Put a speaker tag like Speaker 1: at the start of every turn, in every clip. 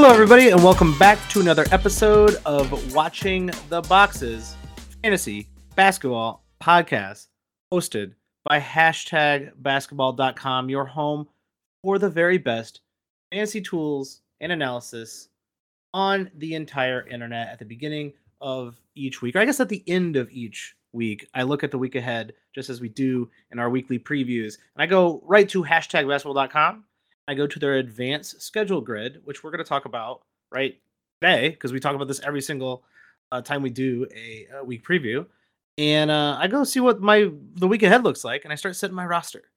Speaker 1: Hello, everybody, and welcome back to another episode of Watching the Boxes Fantasy Basketball Podcast, hosted by hashtag basketball.com, your home for the very best fantasy tools and analysis on the entire internet at the beginning of each week, or I guess at the end of each week. I look at the week ahead, just as we do in our weekly previews, and I go right to hashtag basketball.com I go to their advanced schedule grid, which we're going to talk about right today because we talk about this every single uh, time we do a, a week preview. And uh, I go see what my the week ahead looks like, and I start setting my roster.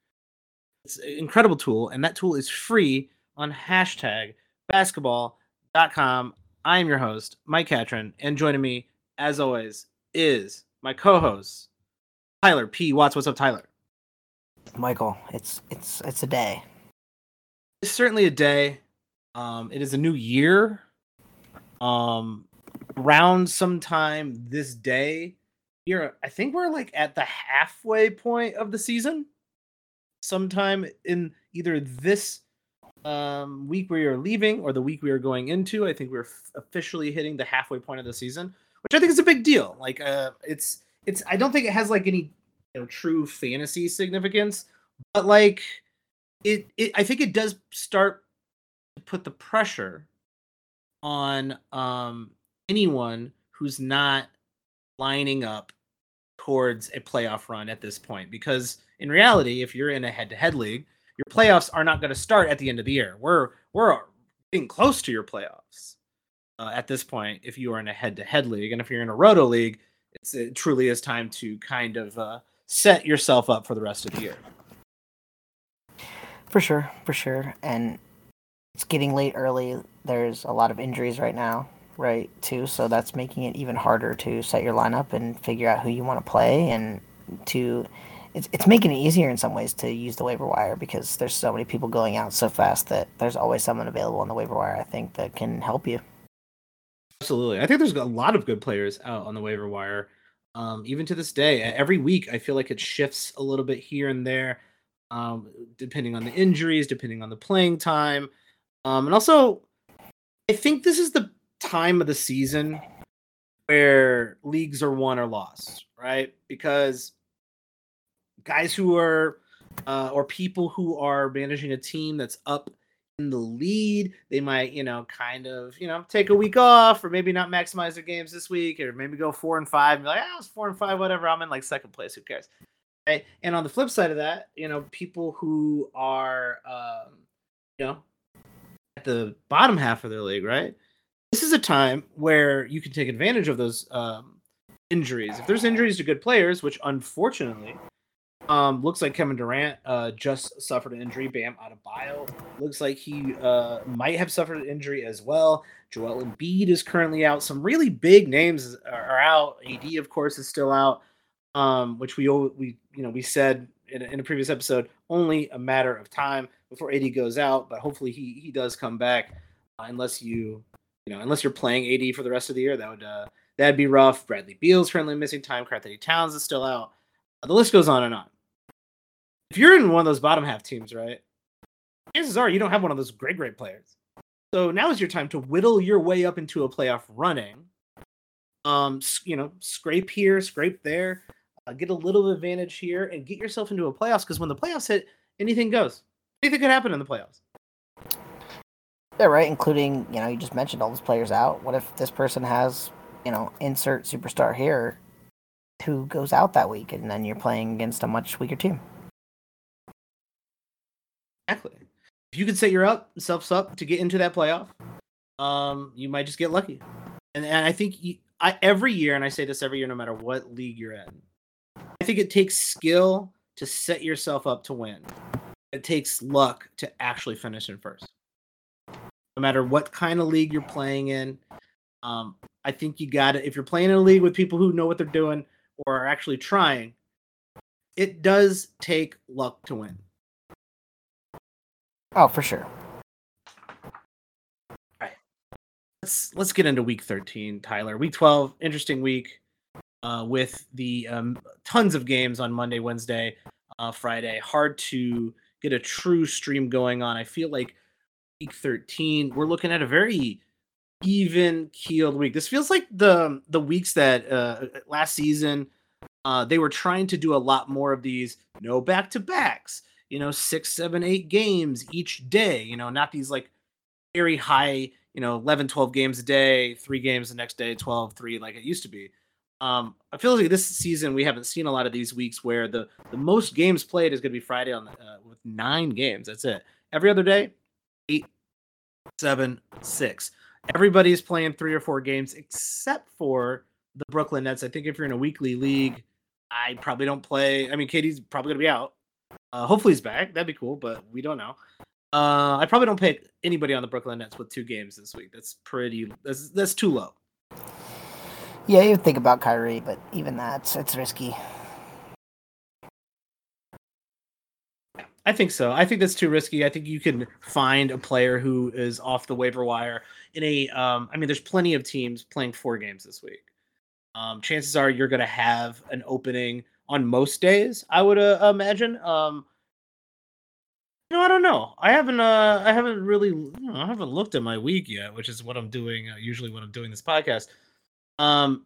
Speaker 1: It's an incredible tool, and that tool is free on hashtag basketball.com. I am your host, Mike Catron, and joining me, as always, is my co-host, Tyler P. Watts. What's up, Tyler?
Speaker 2: Michael, it's it's it's a day
Speaker 1: it's certainly a day. Um, it is a new year. Um, around sometime this day, here I think we're like at the halfway point of the season. Sometime in either this um, week we are leaving or the week we are going into, I think we're f- officially hitting the halfway point of the season, which I think is a big deal. Like, uh, it's it's I don't think it has like any you know true fantasy significance, but like it, it I think it does start to put the pressure on um, anyone who's not lining up towards a playoff run at this point because in reality if you're in a head-to-head league your playoffs are not going to start at the end of the year. We're we're getting close to your playoffs uh, at this point if you are in a head-to-head league and if you're in a roto league it truly is time to kind of uh, set yourself up for the rest of the year
Speaker 2: for sure, for sure. And it's getting late early. There's a lot of injuries right now, right, too. So that's making it even harder to set your lineup and figure out who you want to play and to it's it's making it easier in some ways to use the waiver wire because there's so many people going out so fast that there's always someone available on the waiver wire I think that can help you.
Speaker 1: Absolutely. I think there's a lot of good players out on the waiver wire. Um, even to this day, every week I feel like it shifts a little bit here and there um, depending on the injuries, depending on the playing time. Um, and also, I think this is the time of the season where leagues are won or lost, right? Because guys who are, uh, or people who are managing a team that's up in the lead, they might, you know, kind of, you know, take a week off or maybe not maximize their games this week or maybe go four and five and be like, ah, it's four and five, whatever. I'm in like second place. Who cares? Right? And on the flip side of that, you know, people who are, um, you know, at the bottom half of their league, right? This is a time where you can take advantage of those um, injuries. If there's injuries to good players, which unfortunately um, looks like Kevin Durant uh, just suffered an injury. Bam Adebayo. looks like he uh, might have suffered an injury as well. Joel Embiid is currently out. Some really big names are out. AD, of course, is still out um, which we we you know we said in, in a previous episode, only a matter of time before AD goes out. But hopefully he he does come back, uh, unless you you know unless you're playing AD for the rest of the year, that would uh, that'd be rough. Bradley Beal's currently missing time. Karl-Anthony Towns is still out. Uh, the list goes on and on. If you're in one of those bottom half teams, right? Chances are you don't have one of those great great players. So now is your time to whittle your way up into a playoff running. Um, you know, scrape here, scrape there uh, get a little advantage here, and get yourself into a playoffs. Because when the playoffs hit, anything goes. Anything could happen in the playoffs.
Speaker 2: Yeah, right. Including, you know, you just mentioned all those players out. What if this person has, you know, insert superstar here, who goes out that week, and then you're playing against a much weaker team.
Speaker 1: Exactly. If you could set your up selves up to get into that playoff, um, you might just get lucky. And, and I think you, I, every year, and I say this every year, no matter what league you're in, I think it takes skill to set yourself up to win. It takes luck to actually finish in first. No matter what kind of league you're playing in, um, I think you got it. If you're playing in a league with people who know what they're doing or are actually trying, it does take luck to win.
Speaker 2: Oh, for sure.
Speaker 1: All right. Let's let's get into week 13, Tyler. Week 12, interesting week uh, with the um, tons of games on Monday, Wednesday, uh, Friday. Hard to get a true stream going on. I feel like week 13. We're looking at a very even keeled week. This feels like the the weeks that uh, last season uh, they were trying to do a lot more of these no back to backs. You know, six, seven, eight games each day. You know, not these like very high. You know, 11, 12 games a day, three games the next day, 12, three, like it used to be. Um, I feel like this season we haven't seen a lot of these weeks where the the most games played is going to be Friday on uh, with nine games. That's it. Every other day, eight, seven, six. Everybody's playing three or four games except for the Brooklyn Nets. I think if you're in a weekly league, I probably don't play. I mean, KD's probably gonna be out. Uh, hopefully he's back. That'd be cool, but we don't know. Uh, I probably don't pick anybody on the Brooklyn Nets with two games this week. That's pretty. That's that's too low.
Speaker 2: Yeah, you think about Kyrie, but even that's it's risky.
Speaker 1: I think so. I think that's too risky. I think you can find a player who is off the waiver wire in a. Um, I mean, there's plenty of teams playing four games this week. Um, chances are you're going to have an opening on most days. I would uh, imagine. Um, no, I don't know. I haven't. Uh, I haven't really. You know, I haven't looked at my week yet, which is what I'm doing uh, usually when I'm doing this podcast. Um,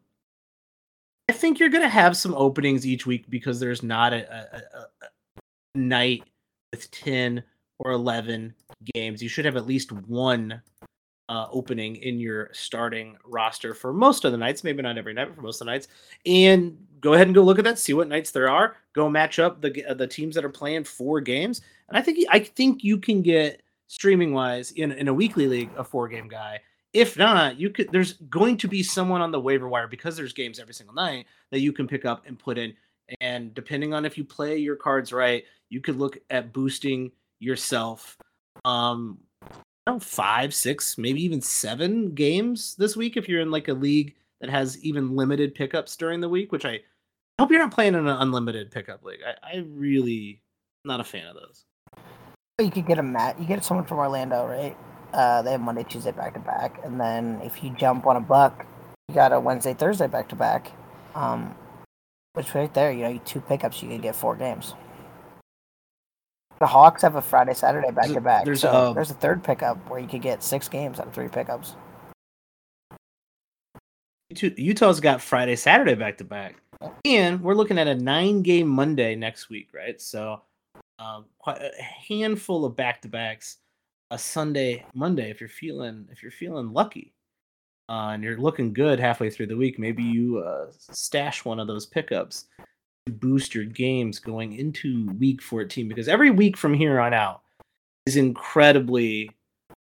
Speaker 1: I think you're going to have some openings each week because there's not a, a, a, a night with 10 or 11 games. You should have at least one uh, opening in your starting roster for most of the nights, maybe not every night, but for most of the nights. And go ahead and go look at that, see what nights there are. Go match up the uh, the teams that are playing four games, and I think I think you can get streaming wise in in a weekly league a four game guy. If not, you could. There's going to be someone on the waiver wire because there's games every single night that you can pick up and put in. And depending on if you play your cards right, you could look at boosting yourself um know, five, six, maybe even seven games this week if you're in like a league that has even limited pickups during the week, which I hope you're not playing in an unlimited pickup league. I, I really not a fan of those.
Speaker 2: You could get a mat. You get someone from Orlando, right? Uh, they have Monday, Tuesday back to back, and then if you jump on a buck, you got a Wednesday, Thursday back to back. Um, which right there, you know, two pickups, you could get four games. The Hawks have a Friday, Saturday back to back. There's so a, there's a third pickup where you could get six games out of three pickups.
Speaker 1: Utah's got Friday, Saturday back to back, and we're looking at a nine game Monday next week, right? So, um, quite a handful of back to backs. A Sunday, Monday, if you're feeling if you're feeling lucky, uh, and you're looking good halfway through the week, maybe you uh, stash one of those pickups to boost your games going into week 14 because every week from here on out is incredibly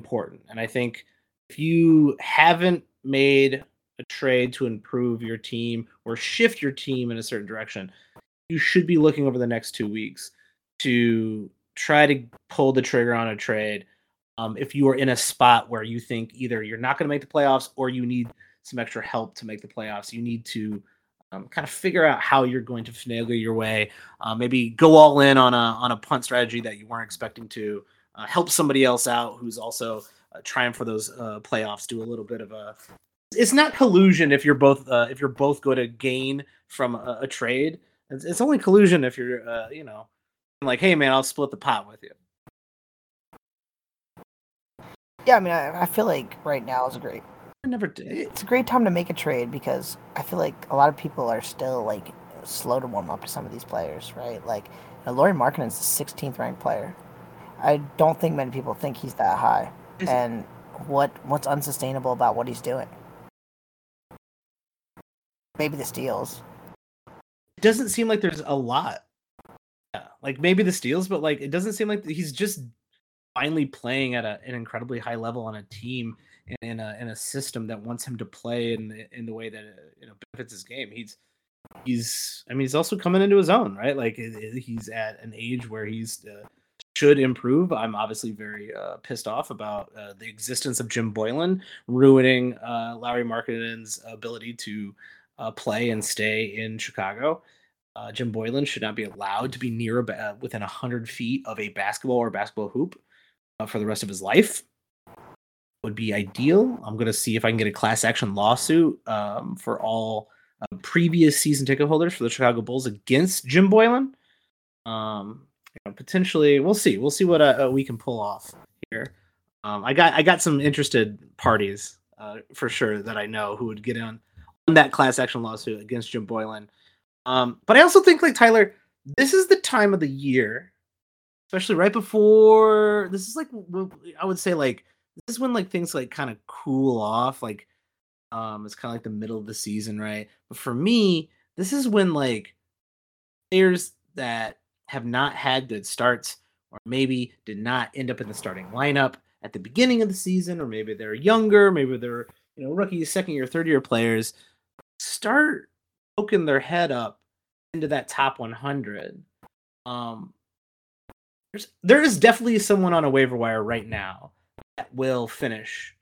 Speaker 1: important. And I think if you haven't made a trade to improve your team or shift your team in a certain direction, you should be looking over the next two weeks to try to pull the trigger on a trade. Um, if you are in a spot where you think either you're not going to make the playoffs or you need some extra help to make the playoffs, you need to um, kind of figure out how you're going to finagle your way. Uh, maybe go all in on a on a punt strategy that you weren't expecting to. Uh, help somebody else out who's also uh, trying for those uh, playoffs. Do a little bit of a. It's not collusion if you're both uh, if you're both going to gain from a, a trade. It's, it's, only collusion if you're uh, you know like, hey man, I'll split the pot with you.
Speaker 2: Yeah, I mean, I, I feel like right now is a great
Speaker 1: I never did.
Speaker 2: It's a great time to make a trade because I feel like a lot of people are still like slow to warm up to some of these players, right? Like, you know, Lauri Markkanen's the 16th ranked player. I don't think many people think he's that high. Is and what what's unsustainable about what he's doing? Maybe the steals.
Speaker 1: It doesn't seem like there's a lot. Yeah, like maybe the steals, but like it doesn't seem like he's just finally playing at a, an incredibly high level on a team in a in a system that wants him to play in the, in the way that uh, you know benefits his game. He's he's I mean he's also coming into his own, right? Like he's at an age where he's uh, should improve. I'm obviously very uh, pissed off about uh, the existence of Jim Boylen ruining uh, Lauri Markkanen's ability to uh, play and stay in Chicago. Jim Boylen should not be allowed to be near a, within hundred feet of a basketball or basketball hoop for the rest of his life would be ideal. I'm going to see if I can get a class action lawsuit um, for all uh, previous season ticket holders for the Chicago Bulls against Jim Boylen. Um, you know, potentially, we'll see. We'll see what uh, uh we can pull off here. Um, I got I got some interested parties uh, for sure that I know who would get on on that class action lawsuit against Jim Boylen. Um, but I also think like Tyler, this is the time of the year, especially right before this is like I would say like this is when like things like kind of cool off. Like um, it's kind of like the middle of the season, right? But for me, this is when like players that have not had good starts or maybe did not end up in the starting lineup at the beginning of the season, or maybe they're younger, maybe they're you know rookies, second year, third year players, start poking their head up into that top 100. Um, there's there is definitely someone on a waiver wire right now that will finish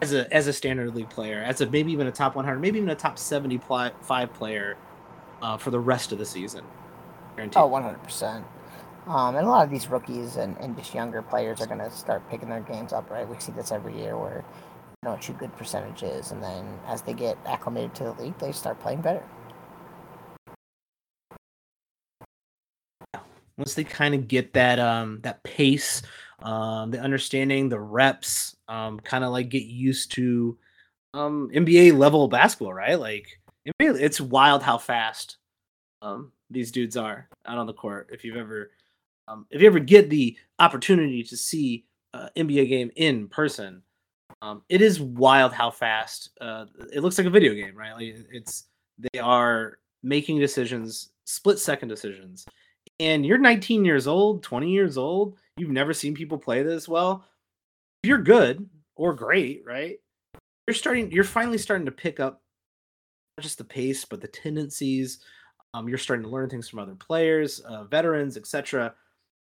Speaker 1: as a as a standard league player, as a maybe even a top 100, maybe even a top 75 player uh, for the rest of the season.
Speaker 2: Guaranteed. Oh, 100 percent. Um, and a lot of these rookies and, and just younger players are going to start picking their games up, right? We see this every year where they don't shoot good percentages, and then as they get acclimated to the league, they start playing better.
Speaker 1: Once they kind of get that um, that pace, um, the understanding, the reps, um, kind of like get used to um, NBA level basketball, right? Like it's wild how fast um, these dudes are out on the court. If you've ever um, if you ever get the opportunity to see uh, NBA game in person, um, it is wild how fast uh, it looks like a video game, right? Like it's they are making decisions, split second decisions, and you're 19 years old, 20 years old. You've never seen people play this well. If you're good or great, right? You're starting. You're finally starting to pick up not just the pace, but the tendencies. Um, you're starting to learn things from other players, uh, veterans, etc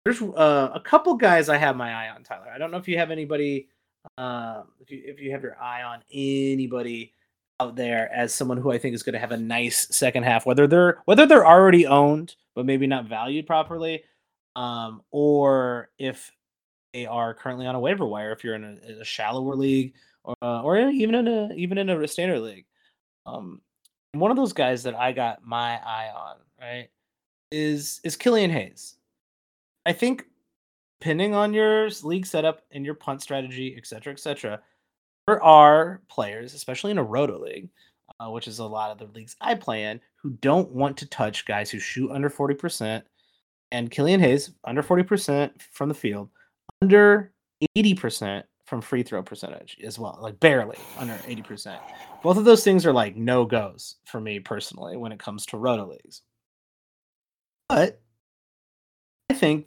Speaker 1: there's uh, a couple guys I have my eye on, Tyler. I don't know if you have anybody, uh, if you if you have your eye on anybody out there as someone who I think is going to have a nice second half, whether they're whether they're already owned but maybe not valued properly, um, or if they are currently on a waiver wire. If you're in a, a shallower league, or uh, or even in a even in a standard league, um, one of those guys that I got my eye on, right, is is Killian Hayes. I think depending on your league setup and your punt strategy, et cetera, et cetera, there are players, especially in a roto league, uh, which is a lot of the leagues I play in, who don't want to touch guys who shoot under 40%. And Killian Hayes, under 40% from the field, under 80% from free throw percentage as well, like barely under 80%. Both of those things are like no goes for me personally when it comes to roto leagues. But I think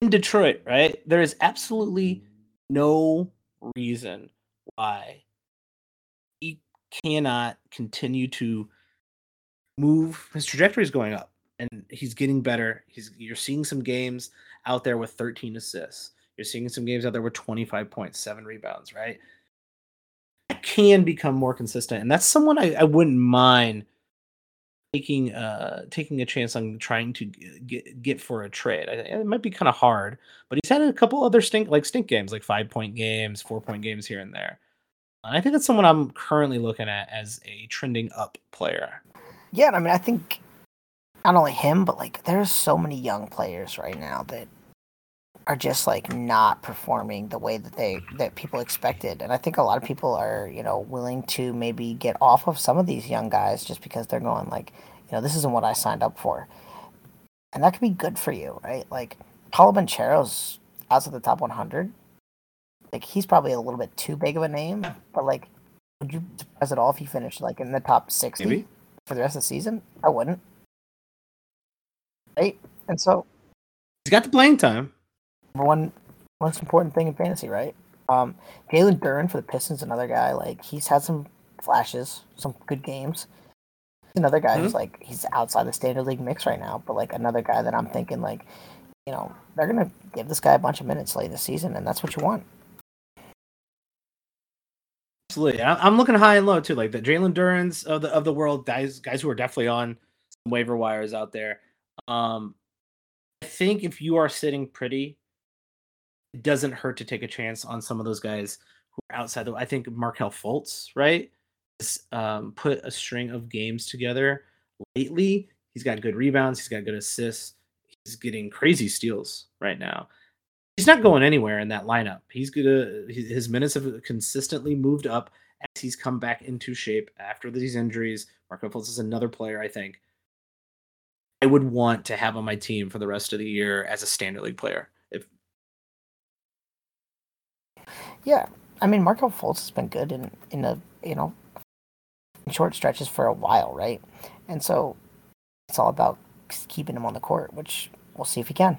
Speaker 1: in Detroit, right? There is absolutely no reason why cannot continue to move. His trajectory is going up, and he's getting better. He's you're seeing some games out there with 13 assists. You're seeing some games out there with 25 points, seven rebounds, right? Can become more consistent, and that's someone I, I wouldn't mind taking uh taking a chance on trying to get get for a trade. I, it might be kind of hard, but he's had a couple other stink like stink games, like five point games, four point games here and there. I think that's someone I'm currently looking at as a trending up player.
Speaker 2: Yeah, I mean, I think not only him, but like there's so many young players right now that are just like not performing the way that they that people expected. And i think a lot of people are you know willing to maybe get off of some of these young guys just because they're going like you know this isn't what i signed up for. And that could be good for you right? Like Paolo Banchero's outside the top 100 like he's probably a little bit too big of a name but like would you surprise at all if he finished like in the top 60 maybe. for the rest of the season i wouldn't right and so
Speaker 1: he's got the playing time
Speaker 2: one most important thing in fantasy, right? Um, Jalen Duren for the Pistons, another guy like he's had some flashes, some good games. Another guy mm-hmm. who's like he's outside the standard league mix right now, but like another guy that I'm thinking like, you know, they're gonna give this guy a bunch of minutes late this season, and that's what you want.
Speaker 1: Absolutely, I'm looking high and low too, like the Jalen Durens of the of the world, guys guys who are definitely on waiver wires out there. Um, I think if you are sitting pretty it doesn't hurt to take a chance on some of those guys who are outside the. I think Markelle Fultz, right, has um, put a string of games together lately. He's got good rebounds. He's got good assists. He's getting crazy steals right now. He's not going anywhere in that lineup. He's gonna his minutes have consistently moved up as he's come back into shape after these injuries. Markelle Fultz is another player I think I would want to have on my team for the rest of the year as a standard league player. If
Speaker 2: yeah, I mean Markelle Fultz has been good in in a you know short stretches for a while, right? And so it's all about keeping him on the court, which we'll see if he can.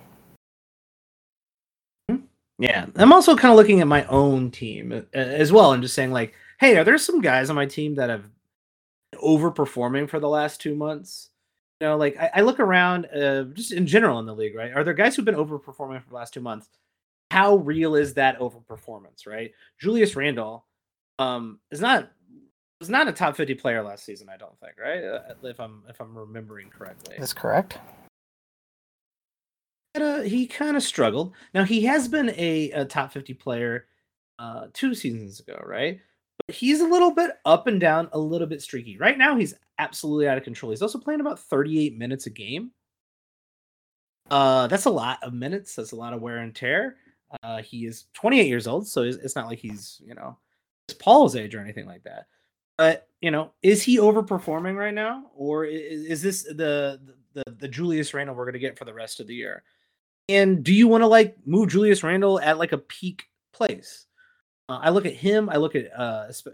Speaker 1: Yeah, I'm also kind of looking at my own team uh, as well, and just saying like, hey, are there some guys on my team that have overperforming for the last two months? you know, like I, I look around, uh, just in general in the league, right? Are there guys who've been overperforming for the last two months? How real is that overperformance, right? Julius Randle um, is not was not a top fifty player last season. I don't think, right? Uh, if I'm if I'm remembering correctly,
Speaker 2: that's correct.
Speaker 1: He kind of struggled. Now he has been a, a top fifty player uh, two seasons ago, right? But he's a little bit up and down, a little bit streaky. Right now, he's absolutely out of control. He's also playing about 38 minutes a game. Uh, that's a lot of minutes. That's a lot of wear and tear. Uh, he is 28 years old, so it's not like he's you know Paul's age or anything like that. But you know, is he overperforming right now, or is, is this the, the the Julius Randle we're going to get for the rest of the year? And do you want to like move Julius Randle at like a peak place? Uh, I look at him. I look at uh, uh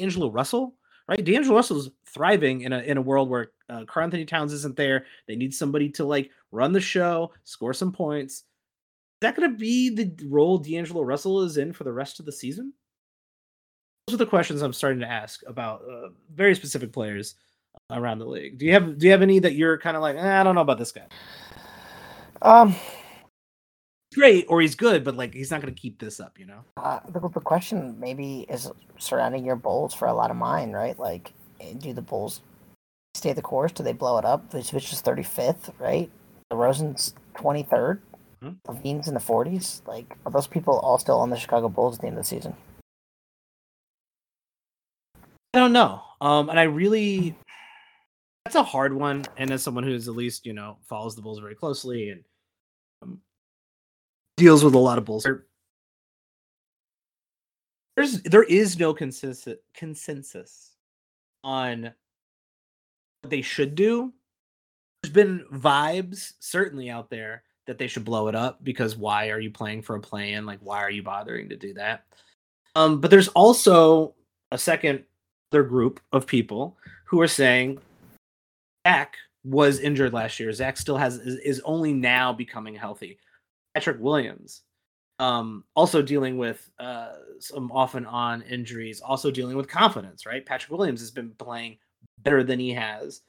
Speaker 1: Angelo Russell right? D'Angelo Russell's thriving in a in a world where uh, Karl-Anthony Towns isn't there. They need somebody to like run the show, score some points. Is that going to be the role D'Angelo Russell is in for the rest of the season? Those are the questions I'm starting to ask about uh, very specific players around the league. Do you have do you have any that you're kind of like eh, I don't know about this guy?
Speaker 2: Um,
Speaker 1: great or he's good, but like he's not going to keep this up, you know.
Speaker 2: Uh, the, the question maybe is surrounding your Bulls for a lot of mine, right? Like, eh, do the Bulls stay the course? Do they blow it up? Vucevic is thirty fifth, right? DeRozan's twenty third. Mm-hmm. LaVine's in the forties. Like, are those people all still on the Chicago Bulls at the end of the season?
Speaker 1: I don't know. Um, and I really, that's a hard one. And as someone who's at least you know follows the Bulls very closely and deals with a lot of bullshit. There's there is no consensus consensus on what they should do. There's been vibes certainly out there that they should blow it up because why are you playing for a plan? Like why are you bothering to do that? Um, but there's also a second other group of people who are saying Zach was injured last year. Zach still has is, is only now becoming healthy. Patrick Williams, um, also dealing with uh, some off and on injuries, also dealing with confidence, right? Patrick Williams has been playing better than he has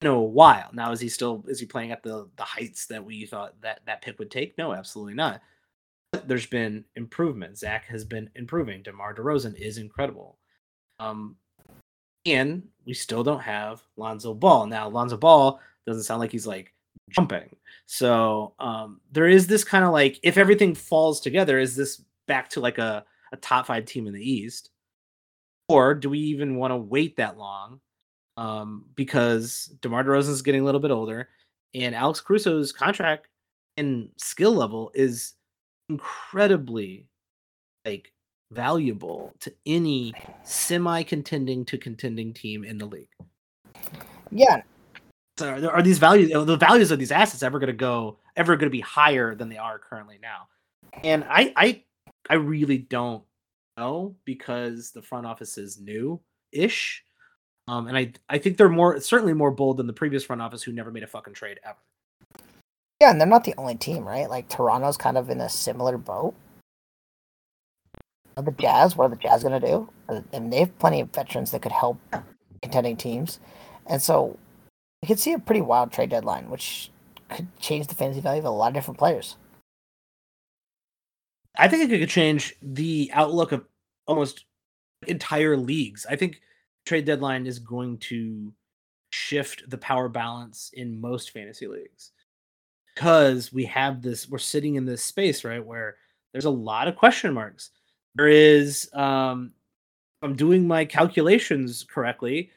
Speaker 1: in a while. Now, is he still is he playing at the the heights that we thought that that pick would take? No, absolutely not. But there's been improvement. Zach has been improving. DeMar DeRozan is incredible. Um, and we still don't have Lonzo Ball. Now, Lonzo Ball doesn't sound like he's like jumping. So um, there is this kind of like if everything falls together, is this back to like a, a top five team in the East? Or do we even want to wait that long? Um, because DeMar DeRozan is getting a little bit older, and Alex Caruso's contract and skill level is incredibly like valuable to any semi contending to contending team in the league.
Speaker 2: Yeah,
Speaker 1: are, are these values the values of these assets ever going to go ever going to be higher than they are currently now? And I I I really don't know because the front office is new ish. Um, and I I think they're more certainly more bold than the previous front office who never made a fucking trade ever.
Speaker 2: Yeah, and they're not the only team, right? Like Toronto's kind of in a similar boat. The Jazz, what are the Jazz going to do? And they have plenty of veterans that could help contending teams. And so we could see a pretty wild trade deadline, which could change the fantasy value of a lot of different players.
Speaker 1: I think it could change the outlook of almost entire leagues. I think trade deadline is going to shift the power balance in most fantasy leagues because we have this we're sitting in this space right where there's a lot of question marks there is um i'm doing my calculations correctly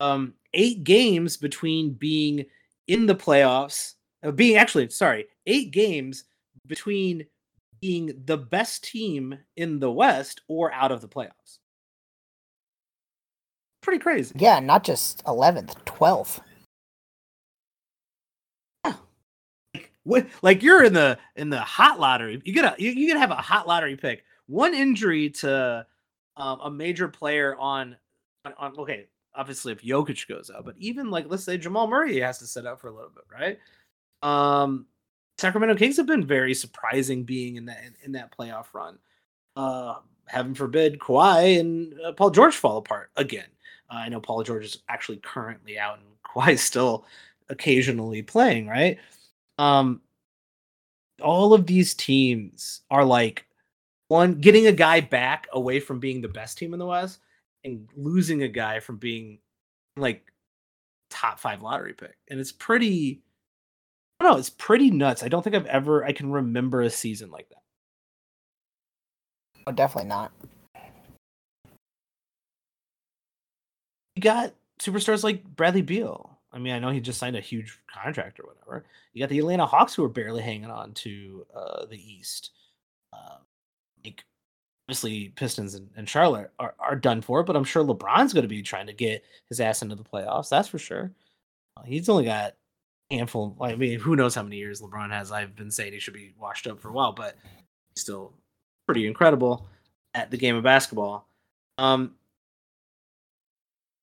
Speaker 1: um eight games between being in the playoffs, uh, being actually sorry, eight games between being the best team in the West or out of the playoffs. Pretty crazy.
Speaker 2: Yeah, not just 11th, 12th.
Speaker 1: What, like you're in the in the hot lottery. You gotta you, you gotta have a hot lottery pick. One injury to um, a major player on, on on okay, obviously if Jokic goes out, but even like let's say Jamal Murray has to sit out for a little bit, right? Um, Sacramento Kings have been very surprising being in that in, in that playoff run. Uh, heaven forbid Kawhi and uh, Paul George fall apart again. Uh, I know Paul George is actually currently out and Kawhi's still occasionally playing, right? Um, all of these teams are like one getting a guy back away from being the best team in the West and losing a guy from being like top five lottery pick. And it's pretty I don't know, it's pretty nuts. I don't think I've ever I can remember a season like that.
Speaker 2: Oh, definitely not.
Speaker 1: You got superstars like Bradley Beal. I mean, I know he just signed a huge contract or whatever. You got the Atlanta Hawks who are barely hanging on to uh, the East. Uh, like, obviously, Pistons and, and Charlotte are, are done for, but I'm sure LeBron's going to be trying to get his ass into the playoffs. That's for sure. Uh, he's only got a handful. I mean, who knows how many years LeBron has? I've been saying he should be washed up for a while, but he's still pretty incredible at the game of basketball. Um,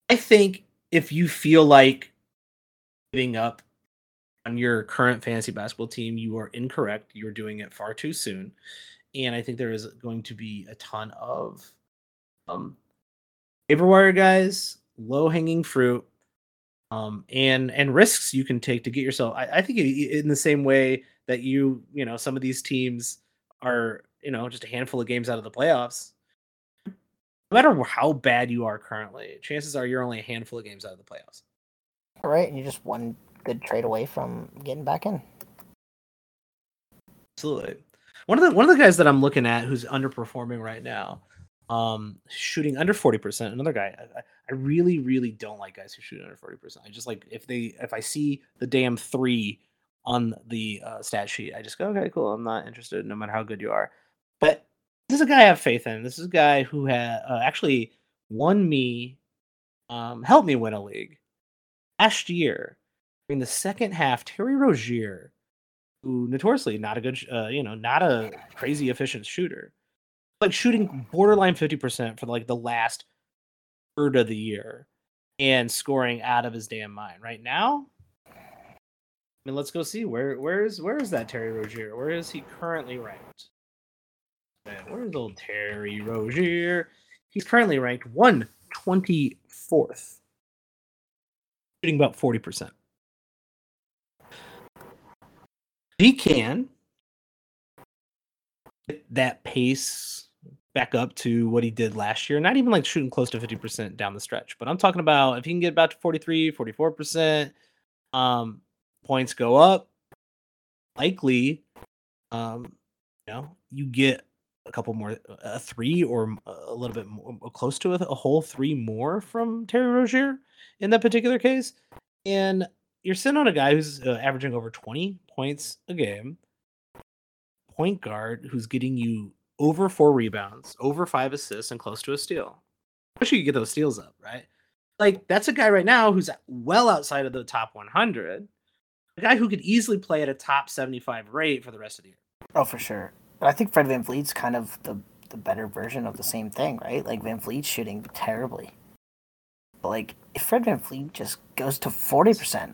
Speaker 1: I think if you feel like giving up on your current fantasy basketball team, you are incorrect. You're doing it far too soon. And I think there is going to be a ton of um waiver wire guys, low hanging fruit, um, and and risks you can take to get yourself. I, I think in the same way that you, you know, some of these teams are, you know, just a handful of games out of the playoffs. No matter how bad you are currently, chances are you're only a handful of games out of the playoffs.
Speaker 2: All right, and you're just one good trade away from getting back in.
Speaker 1: Absolutely. One of the one of the guys that I'm looking at who's underperforming right now, um, shooting under 40%. Another guy. I, I really, really don't like guys who shoot under 40%. I just like if they if I see the damn three on the uh, stat sheet, I just go, okay, cool. I'm not interested, no matter how good you are. But this is a guy I have faith in. This is a guy who had uh, actually won me, um, helped me win a league last year during the second half. Terry Rozier, who notoriously not a good, uh, you know, not a crazy efficient shooter, like shooting borderline fifty percent for like the last third of the year and scoring out of his damn mind. Right now, I mean, let's go see where where is where is that Terry Rozier? Where is he currently ranked? Man, where's old Terry Rozier? He's currently ranked 124th, shooting about 40%. He can get that pace back up to what he did last year. Not even like shooting close to 50% down the stretch, but I'm talking about if he can get about to 43, 44%, um, points go up, likely, um, you know, you get a couple more, a three or a little bit more, close to a, a whole three more from Terry Rozier in that particular case. And you're sitting on a guy who's uh, averaging over 20 points a game, point guard who's getting you over four rebounds, over five assists, and close to a steal. Wish you could get those steals up, right? Like that's a guy right now who's well outside of the top 100. A guy who could easily play at a top 75 rate for the rest of the year.
Speaker 2: Oh, for sure. But I think Fred VanVleet's kind of the the better version of the same thing, right? Like VanVleet's shooting terribly. But like if Fred VanVleet just goes to 40%,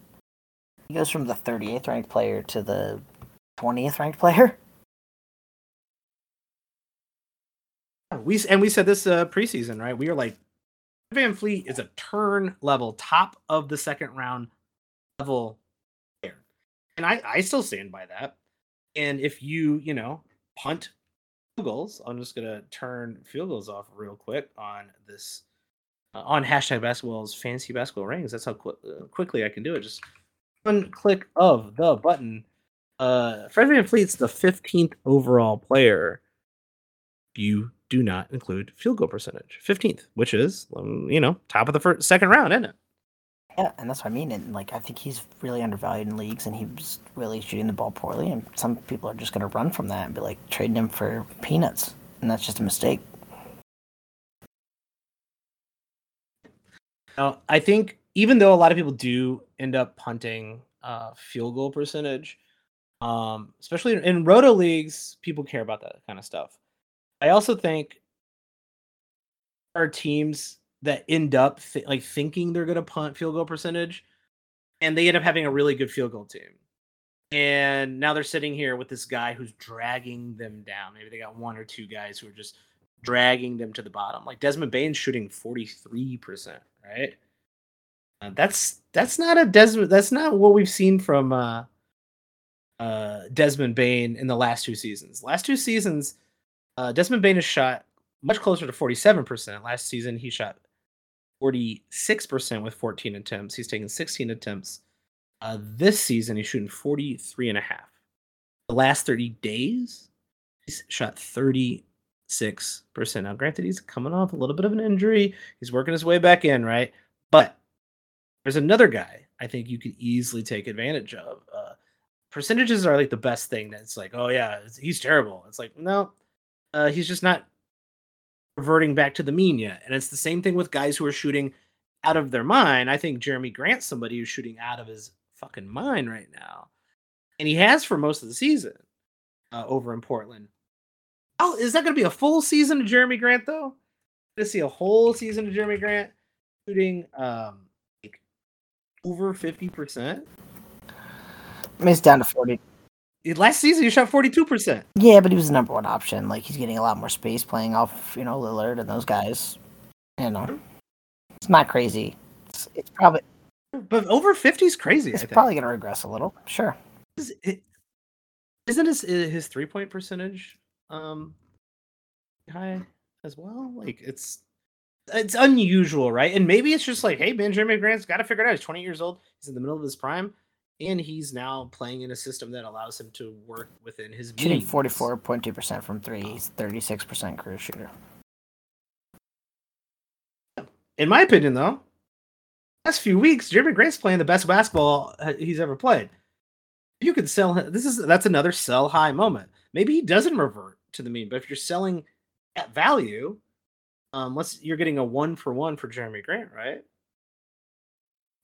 Speaker 2: he goes from the 38th ranked player to the 20th ranked player.
Speaker 1: We and we said this uh, preseason, right? We were like, VanVleet is a turn level, top of the second round level player, and I I still stand by that. And if you you know punt field goals, I'm just gonna turn field goals off real quick on this uh, on hashtag basketball's fantasy basketball rings. That's how qu- uh, quickly I can do it. Just one click of the button. Uh, Fred VanVleet's the 15th overall player. You do not include field goal percentage. 15th, which is, um, you know, top of the first, second round, isn't it?
Speaker 2: Yeah, and that's what I mean. And like, I think he's really undervalued in leagues, and he's really shooting the ball poorly. And some people are just going to run from that and be like trading him for peanuts, and that's just a mistake.
Speaker 1: Now, I think even though a lot of people do end up punting uh, field goal percentage, um, especially in, roto leagues, people care about that kind of stuff. I also think our teams that end up th- like thinking they're going to punt field goal percentage, and they end up having a really good field goal team. And now they're sitting here with this guy who's dragging them down. Maybe they got one or two guys who are just dragging them to the bottom. Like Desmond Bane's shooting 43%, right? Uh, that's that's not a Desmond that's not what we've seen from uh uh Desmond Bane in the last two seasons. Last two seasons, uh Desmond Bane has shot much closer to 47%. Last season he shot 46% with 14 attempts. He's taken 16 attempts. Uh, this season, he's shooting 43 and a half. The last 30 days, he's shot 36%. Now, granted, he's coming off a little bit of an injury. He's working his way back in, right? But there's another guy I think you could easily take advantage of. Uh, percentages are like the best thing that's like, oh, yeah, he's terrible. It's like, no, uh, he's just not reverting back to the mean yet. And it's the same thing with guys who are shooting out of their mind. I think Jerami Grant's somebody who's shooting out of his fucking mind right now. And he has for most of the season uh, over in Portland. Oh, is that going to be a full season of Jerami Grant though? To see a whole season of Jerami Grant shooting um over 50%.
Speaker 2: I mean, it's down to 40.
Speaker 1: Last season, he shot 42%.
Speaker 2: Yeah, but he was the number one option. Like, he's getting a lot more space playing off, you know, Lillard and those guys. You know, it's not crazy. It's, it's probably.
Speaker 1: But over 50 is crazy.
Speaker 2: It's probably going to regress a little. Sure.
Speaker 1: Is it, isn't his, his three point percentage um high as well? Like, it's it's unusual, right? And maybe it's just like, hey, Benjamin Grant's got to figure it out. He's 20 years old. He's in the middle of his prime and he's now playing in a system that allows him to work within his
Speaker 2: shooting forty four point two percent from three. He's thirty six percent career shooter.
Speaker 1: In my opinion, though, last few weeks, Jerami Grant's playing the best basketball uh, he's ever played. You could sell him. This is that's another sell high moment. Maybe he doesn't revert to the mean, but if you're selling at value, um, you're getting a one for one for Jerami Grant, right?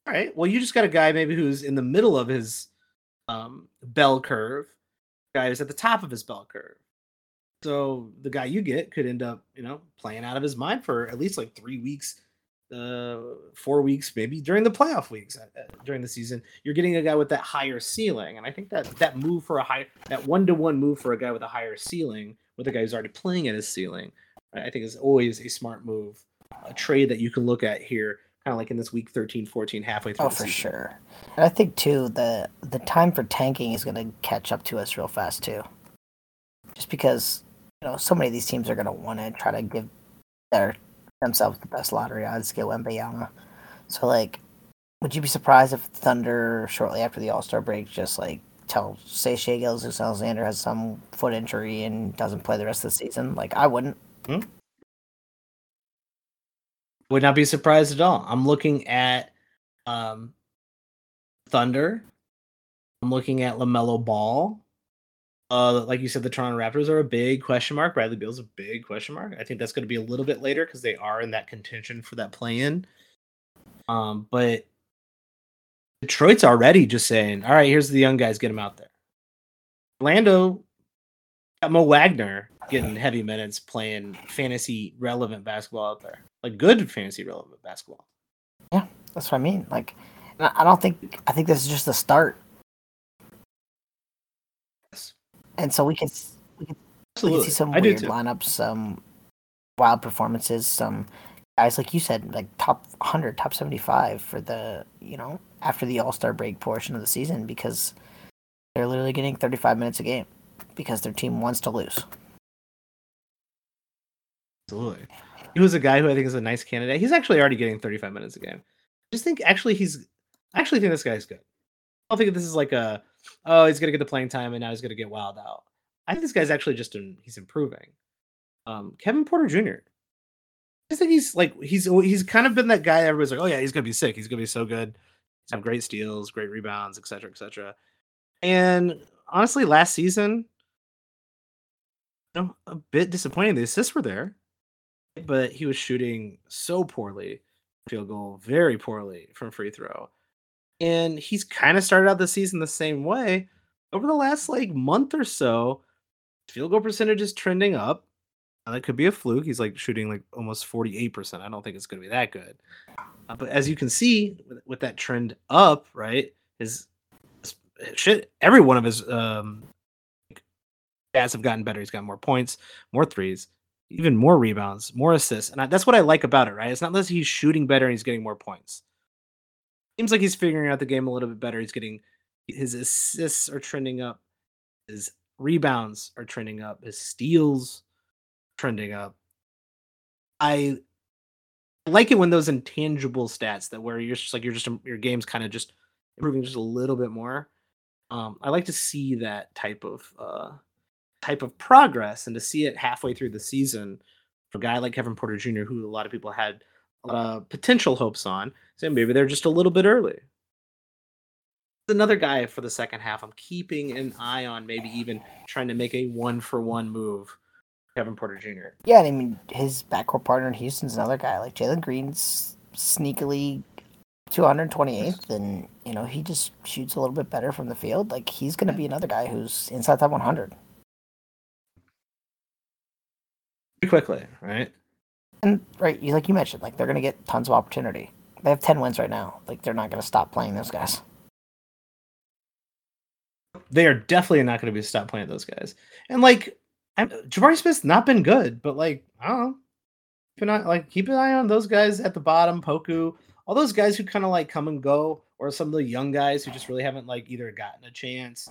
Speaker 1: All right. Well, you just got a guy maybe who's in the middle of his um, bell curve. Guy who's at the top of his bell curve. So the guy you get could end up, you know, playing out of his mind for at least like three weeks, uh, four weeks, maybe during the playoff weeks uh, uh during the season. You're getting a guy with that higher ceiling, and I think that that move for a high, that one to one move for a guy with a higher ceiling, with a guy who's already playing at his ceiling, I think is always a smart move, a trade that you can look at here kind of like in this week 13 14 halfway through
Speaker 2: oh for sure. And i think too the the time for tanking is going to catch up to us real fast too. Just because you know so many of these teams are going to want to try to give their themselves the best lottery odds to get Wembanyama. so like would you be surprised if thunder shortly after the all-star break just like tell say Shai Gilgeous-Alexander has some foot injury and doesn't play the rest of the season? Like i wouldn't hmm?
Speaker 1: Would not be surprised at all. I'm looking at um, Thunder. I'm looking at LaMelo Ball. Uh, like you said, the Toronto Raptors are a big question mark. Bradley Beal's a big question mark. I think that's going to be a little bit later because they are in that contention for that play-in. Um, but Detroit's already just saying, "All right, here's the young guys, get them out there." Orlando got Mo Wagner getting heavy minutes, playing fantasy relevant basketball out there like good fantasy relevant basketball.
Speaker 2: Yeah, that's what I mean. Like, I don't think I think this is just the start. Yes. And so we can we can, we can see some I weird lineups, some wild performances, some guys like you said, like top 100, top 75 for the you know after the All Star break portion of the season because they're literally getting 35 minutes a game because their team wants to lose.
Speaker 1: Absolutely he was a guy who I think is a nice candidate. He's actually already getting 35 minutes a game. I just think actually he's I actually think this guy's good. I don't think this is like a oh he's gonna get the playing time and now he's gonna get wild out. I think this guy's actually just he's improving. Um, Kevin Porter Jr. I think he's like he's he's kind of been that guy. Everybody's like, oh yeah, he's gonna be sick. He's gonna be so good. He's have great steals, great rebounds, etc., etc. And honestly, last season, you know, a bit disappointing. The assists were there, but he was shooting so poorly, field goal very poorly from free throw. And he's kind of started out the season the same way. Over the last like month or so, field goal percentage is trending up. Now, that could be a fluke. He's like shooting like almost 48%. I don't think it's going to be that good. Uh, but as you can see with, with that trend up, right, his shit, every one of his um, stats have gotten better. He's got more points, more threes, even more rebounds, more assists. And I, that's what I like about it, right? It's not that he's shooting better and he's getting more points. Seems like he's figuring out the game a little bit better. He's getting his assists are trending up, his rebounds are trending up, his steals trending up. I like it when those intangible stats that where you're just like you're just your game's kind of just improving just a little bit more. Um, I like to see that type of uh, type of progress and to see it halfway through the season for a guy like Kevin Porter Jr., who a lot of people had a lot of potential hopes on. So maybe they're just a little bit early. Another guy for the second half, I'm keeping an eye on, maybe even trying to make a one for one move. Kevin Porter Jr.
Speaker 2: Yeah, I mean his backcourt partner in Houston's another guy. Like Jalen Green's sneakily 228th, and you know he just shoots a little bit better from the field. Like he's going to be another guy who's inside top 100.
Speaker 1: Pretty quickly, right?
Speaker 2: And right, you like you mentioned, like they're going to get tons of opportunity. They have 10 wins right now. Like they're not going to stop playing those guys.
Speaker 1: They are definitely not going to be stop playing those guys. And like I'm, Jabari Smith's not been good, but like I don't know. Keep an eye, like keep an eye on those guys at the bottom, Poku, all those guys who kind of like come and go, or some of the young guys who just really haven't like either gotten a chance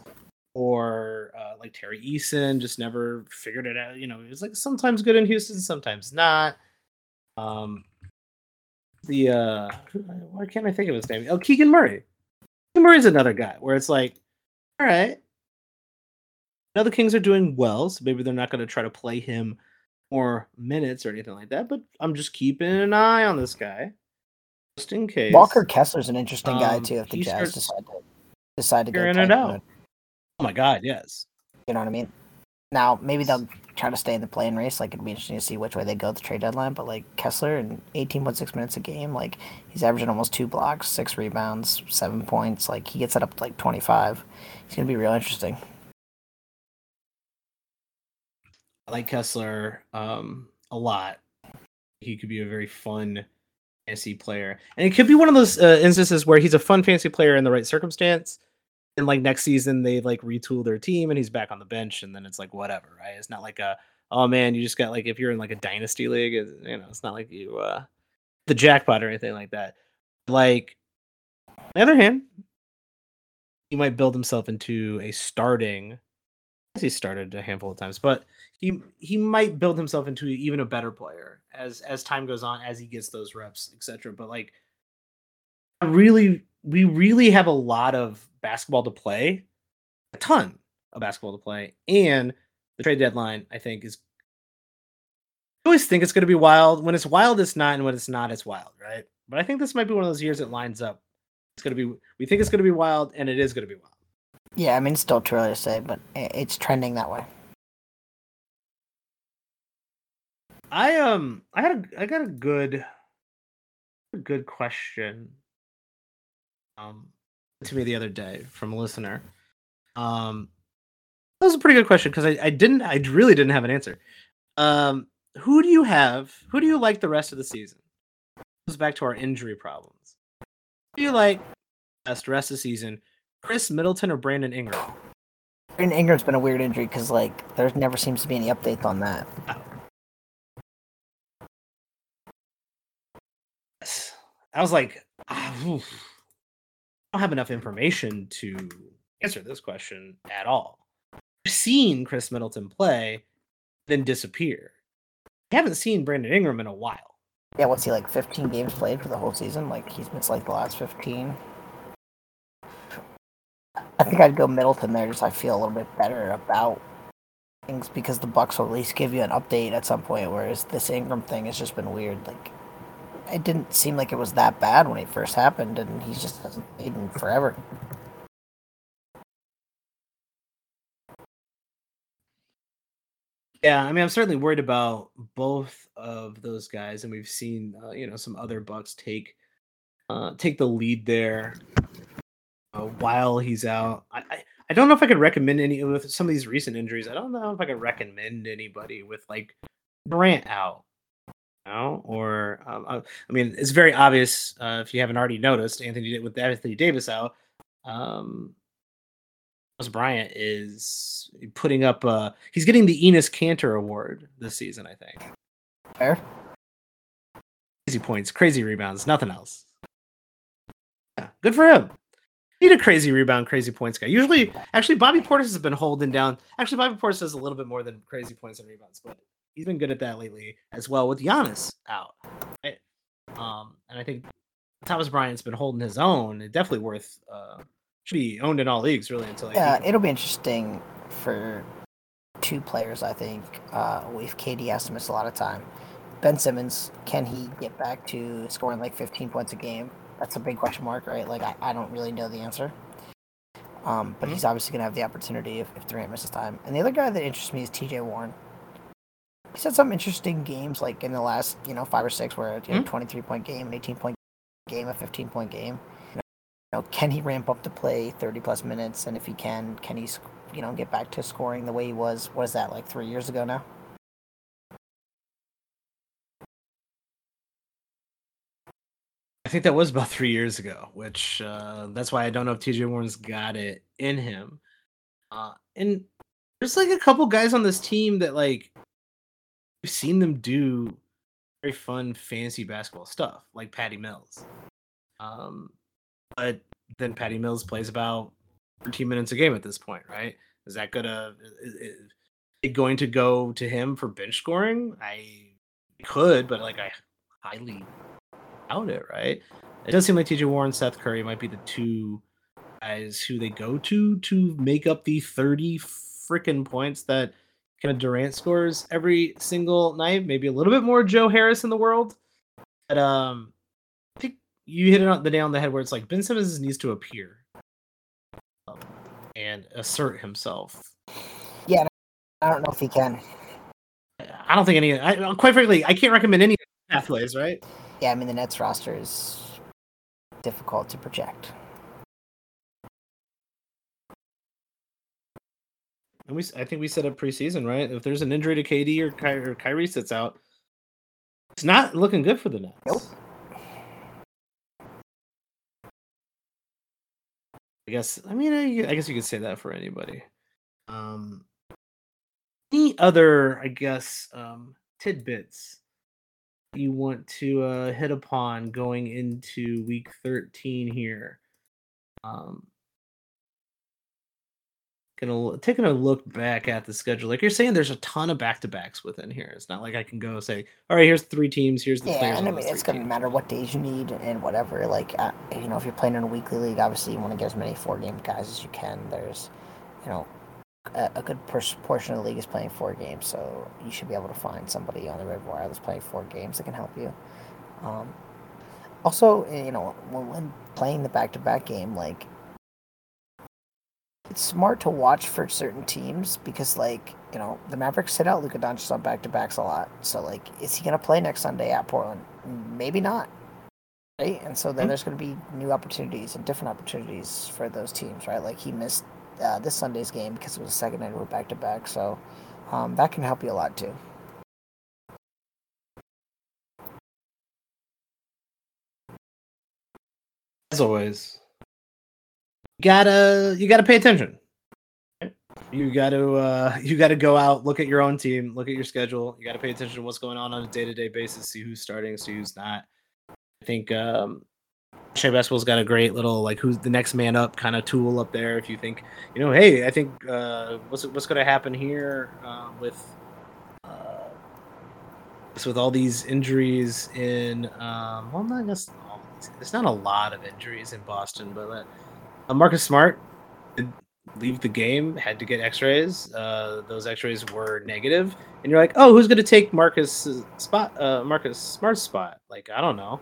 Speaker 1: or uh, like Tari Eason just never figured it out. You know, he was like sometimes good in Houston, sometimes not. Um, the uh, why can't I think of his name? Oh, Keegan Murray. Keegan Murray's another guy where it's like, all right, now the Kings are doing well, so maybe they're not going to try to play him more minutes or anything like that. But I'm just keeping an eye on this guy, just in case.
Speaker 2: Walker Kessler's an interesting um, guy too. If the Jazz decide to decide to
Speaker 1: get it out. Oh my God, yes.
Speaker 2: You know what I mean? Now maybe they'll try to stay in the play-in race. Like it'd be interesting to see which way they go at the trade deadline. But like Kessler in 18.6 minutes a game, like he's averaging almost two blocks, six rebounds, seven points. Like he gets it up to like 25. He's gonna be real interesting.
Speaker 1: I like Kessler um, a lot. He could be a very fun fantasy player, and it could be one of those uh, instances where he's a fun fantasy player in the right circumstance. And like next season, they like retool their team, and he's back on the bench, and then it's like whatever, right? It's not like a oh man, you just got like if you're in like a dynasty league, you know, it's not like you uh the jackpot or anything like that. Like on the other hand, he might build himself into a starting. As he started a handful of times, but he he might build himself into even a better player as as time goes on as he gets those reps etc but like really we really have a lot of basketball to play a ton of basketball to play and the trade deadline i think is I always think it's going to be wild. When it's wild it's not and when it's not it's wild right? But i think this might be one of those years that lines up. It's going to be we think it's going to be wild and it is going to be wild.
Speaker 2: Yeah i mean it's still too early to say but it's trending that way.
Speaker 1: I um I had a I got a good a good question um to me the other day from a listener. Um that was a pretty good question because I, I didn't I really didn't have an answer. Um who do you have? Who do you like the rest of the season? Goes back to our injury problems. Who do you like best the rest of the season? Khris Middleton or Brandon Ingram?
Speaker 2: Brandon Ingram's been a weird injury because like there never seems to be any updates on that. Oh.
Speaker 1: I was like, ah, don't have enough information to answer this question at all. I've seen Khris Middleton play, then disappear. I haven't seen Brandon Ingram in a while.
Speaker 2: Yeah, what's he like? 15 games played for the whole season? Like he's missed like the last 15. I think I'd go Middleton there, just I feel a little bit better about things because the Bucks will at least give you an update at some point. Whereas this Ingram thing has just been weird. Like it didn't seem like it was that bad when it first happened, and he just hasn't played in forever.
Speaker 1: Yeah, I mean, I'm certainly worried about both of those guys, and we've seen, uh, you know, some other Bucks take uh, take the lead there uh, while he's out. I, I, I don't know if I could recommend any with some of these recent injuries. I don't know if I could recommend anybody with like Durant out, know, or um, I, uh, I mean, it's very obvious uh, if you haven't already noticed. Anthony with Anthony Davis out. Um, Bryant is putting up. Uh, he's getting the Enes Kanter Award this season, I think.
Speaker 2: Fair.
Speaker 1: Crazy points, crazy rebounds, nothing else. Yeah, good for him. Need a crazy rebound, crazy points guy. Usually, actually, Bobby Portis has been holding down. Actually, Bobby Portis does a little bit more than crazy points and rebounds, but he's been good at that lately as well. With Giannis out, right? um, and I think Thomas Bryant's been holding his own. Definitely worth uh, should be owned in all leagues really until
Speaker 2: yeah it'll be interesting for two players i think uh with KD has to miss a lot of time ben simmons can he get back to scoring like 15 points a game that's a big question mark right like i, I don't really know the answer um but mm-hmm. he's obviously going to have the opportunity if, if durant misses time and the other guy that interests me is tj warren he's had some interesting games like in the last you know five or six where you know mm-hmm. 23 point game an 18 point game a 15 point game you know, can he ramp up to play 30 plus minutes? And if he can, can he, you know, get back to scoring the way he was? What is that like three years ago now?
Speaker 1: I think that was about three years ago, which uh, that's why I don't know if TJ Warren's got it in him. Uh, and there's like a couple guys on this team that like we've seen them do very fun, fancy basketball stuff, like Patty Mills. Um, but then Patty Mills plays about 13 minutes a game at this point, right? Is that gonna is, is going to go to him for bench scoring? I could, but like I highly doubt it, right? It does seem like TJ Warren, Seth Curry might be the two guys who they go to to make up the 30 freaking points that kind of Durant scores every single night. Maybe a little bit more Joe Harris in the world. But um I think you hit it on the nail on the head where it's like Ben Simmons needs to appear um, and assert himself.
Speaker 2: Yeah, I don't know if he can.
Speaker 1: I don't think any. I, quite frankly, I can't recommend any pathways. Right?
Speaker 2: Yeah, I mean the Nets roster is difficult to project.
Speaker 1: And we, I think we set up preseason, right? If there's an injury to KD or, Ky- or Kyrie sits out, it's not looking good for the Nets.
Speaker 2: Nope.
Speaker 1: I guess. I mean, I, I guess you could say that for anybody. Um, any other, I guess, um, tidbits you want to uh, hit upon going into week 13 here? Um, gonna taking a look back at the schedule. Like you're saying, there's a ton of back to backs within here. It's not like I can go say, all right, here's three teams, here's the
Speaker 2: yeah,
Speaker 1: players.
Speaker 2: and I mean, it's gonna teams. matter what days you need and whatever. Like uh, you know, if you're playing in a weekly league, obviously you want to get as many four game guys as you can. There's, you know, a, a good portion of the league is playing four games, so you should be able to find somebody on the waiver wire that's playing four games that can help you. Um, also, eh, you know, when, when playing the back to back game, like it's smart to watch for certain teams because, like, you know, the Mavericks sit out Luka Doncic on back to backs a lot. So, like, is he going to play next Sunday at Portland? Maybe not. Right? And so then mm-hmm. there's going to be new opportunities and different opportunities for those teams, right? Like, he missed uh, this Sunday's game because it was a second night of back to back. So um, that can help you a lot too.
Speaker 1: As always, gotta you gotta pay attention. You got to uh, you got to go out, look at your own team, look at your schedule. You got to pay attention to what's going on on a day to day basis, see who's starting, see who's not. I think um, Shea Basketball's got a great little like who's the next man up kind of tool up there. If you think you know, hey, I think uh, what's what's going to happen here uh, with uh, with all these injuries in um, well, not just there's not a lot of injuries in Boston, but uh, Marcus Smart leave the game, had to get X-rays. Uh, those X-rays were negative, and you're like, oh, who's going to take Marcus spot? Uh, Marcus Smart's spot? Like I don't know,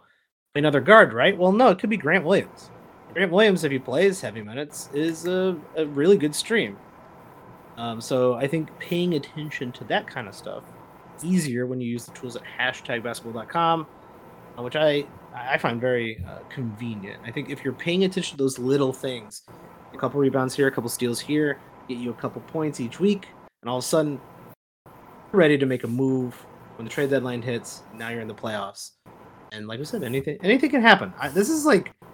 Speaker 1: another guard, right? Well, no, it could be Grant Williams. Grant Williams, if he plays heavy minutes, is a, a really good stream. Um, so I think paying attention to that kind of stuff easier when you use the tools at hashtag basketball.com, uh, which I I find very uh, convenient. I think if you're paying attention to those little things, a couple rebounds here, a couple steals here, get you a couple points each week, and all of a sudden, you're ready to make a move when the trade deadline hits. Now you're in the playoffs, and like I said, anything anything can happen. I, this is like I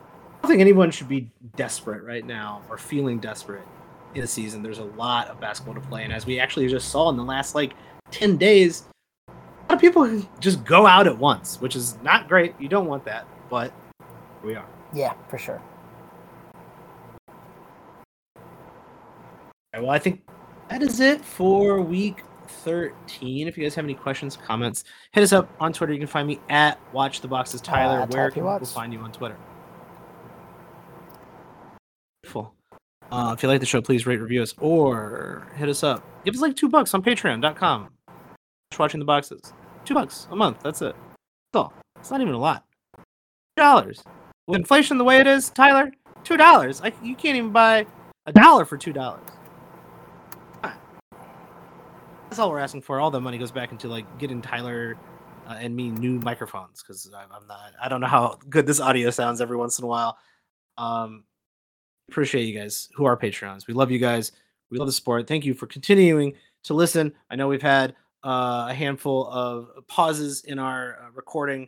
Speaker 1: don't think anyone should be desperate right now or feeling desperate in the season. There's a lot of basketball to play, and as we actually just saw in the last like ten days, lot of people just go out at once, which is not great. You don't want that, but we are.
Speaker 2: Yeah, for sure.
Speaker 1: Right, well, I think that is it for week 13. If you guys have any questions, comments, hit us up on Twitter. You can find me at Watch the Boxes Tyler.
Speaker 2: Uh,
Speaker 1: Where can people find you on Twitter? Beautiful. Uh, if you like the show, please rate, review us, or hit us up. Give us like two bucks on Patreon.com. Watching the boxes. Two bucks a month. That's it. That's all. It's not even a lot. Two dollars. With inflation the way it is, Tyler, two dollars. You can't even buy a dollar for two dollars. That's all we're asking for. All the money goes back into like getting Tyler uh, and me new microphones because I'm not. I don't know how good this audio sounds every once in a while. Um, appreciate you guys who are Patreons. We love you guys. We love the sport. Thank you for continuing to listen. I know we've had uh, a handful of pauses in our uh, recording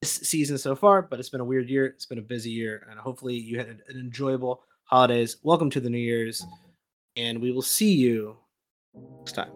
Speaker 1: this season so far, but it's been a weird year. It's been a busy year, and hopefully you had an enjoyable holidays. Welcome to the New Year's, and we will see you next time.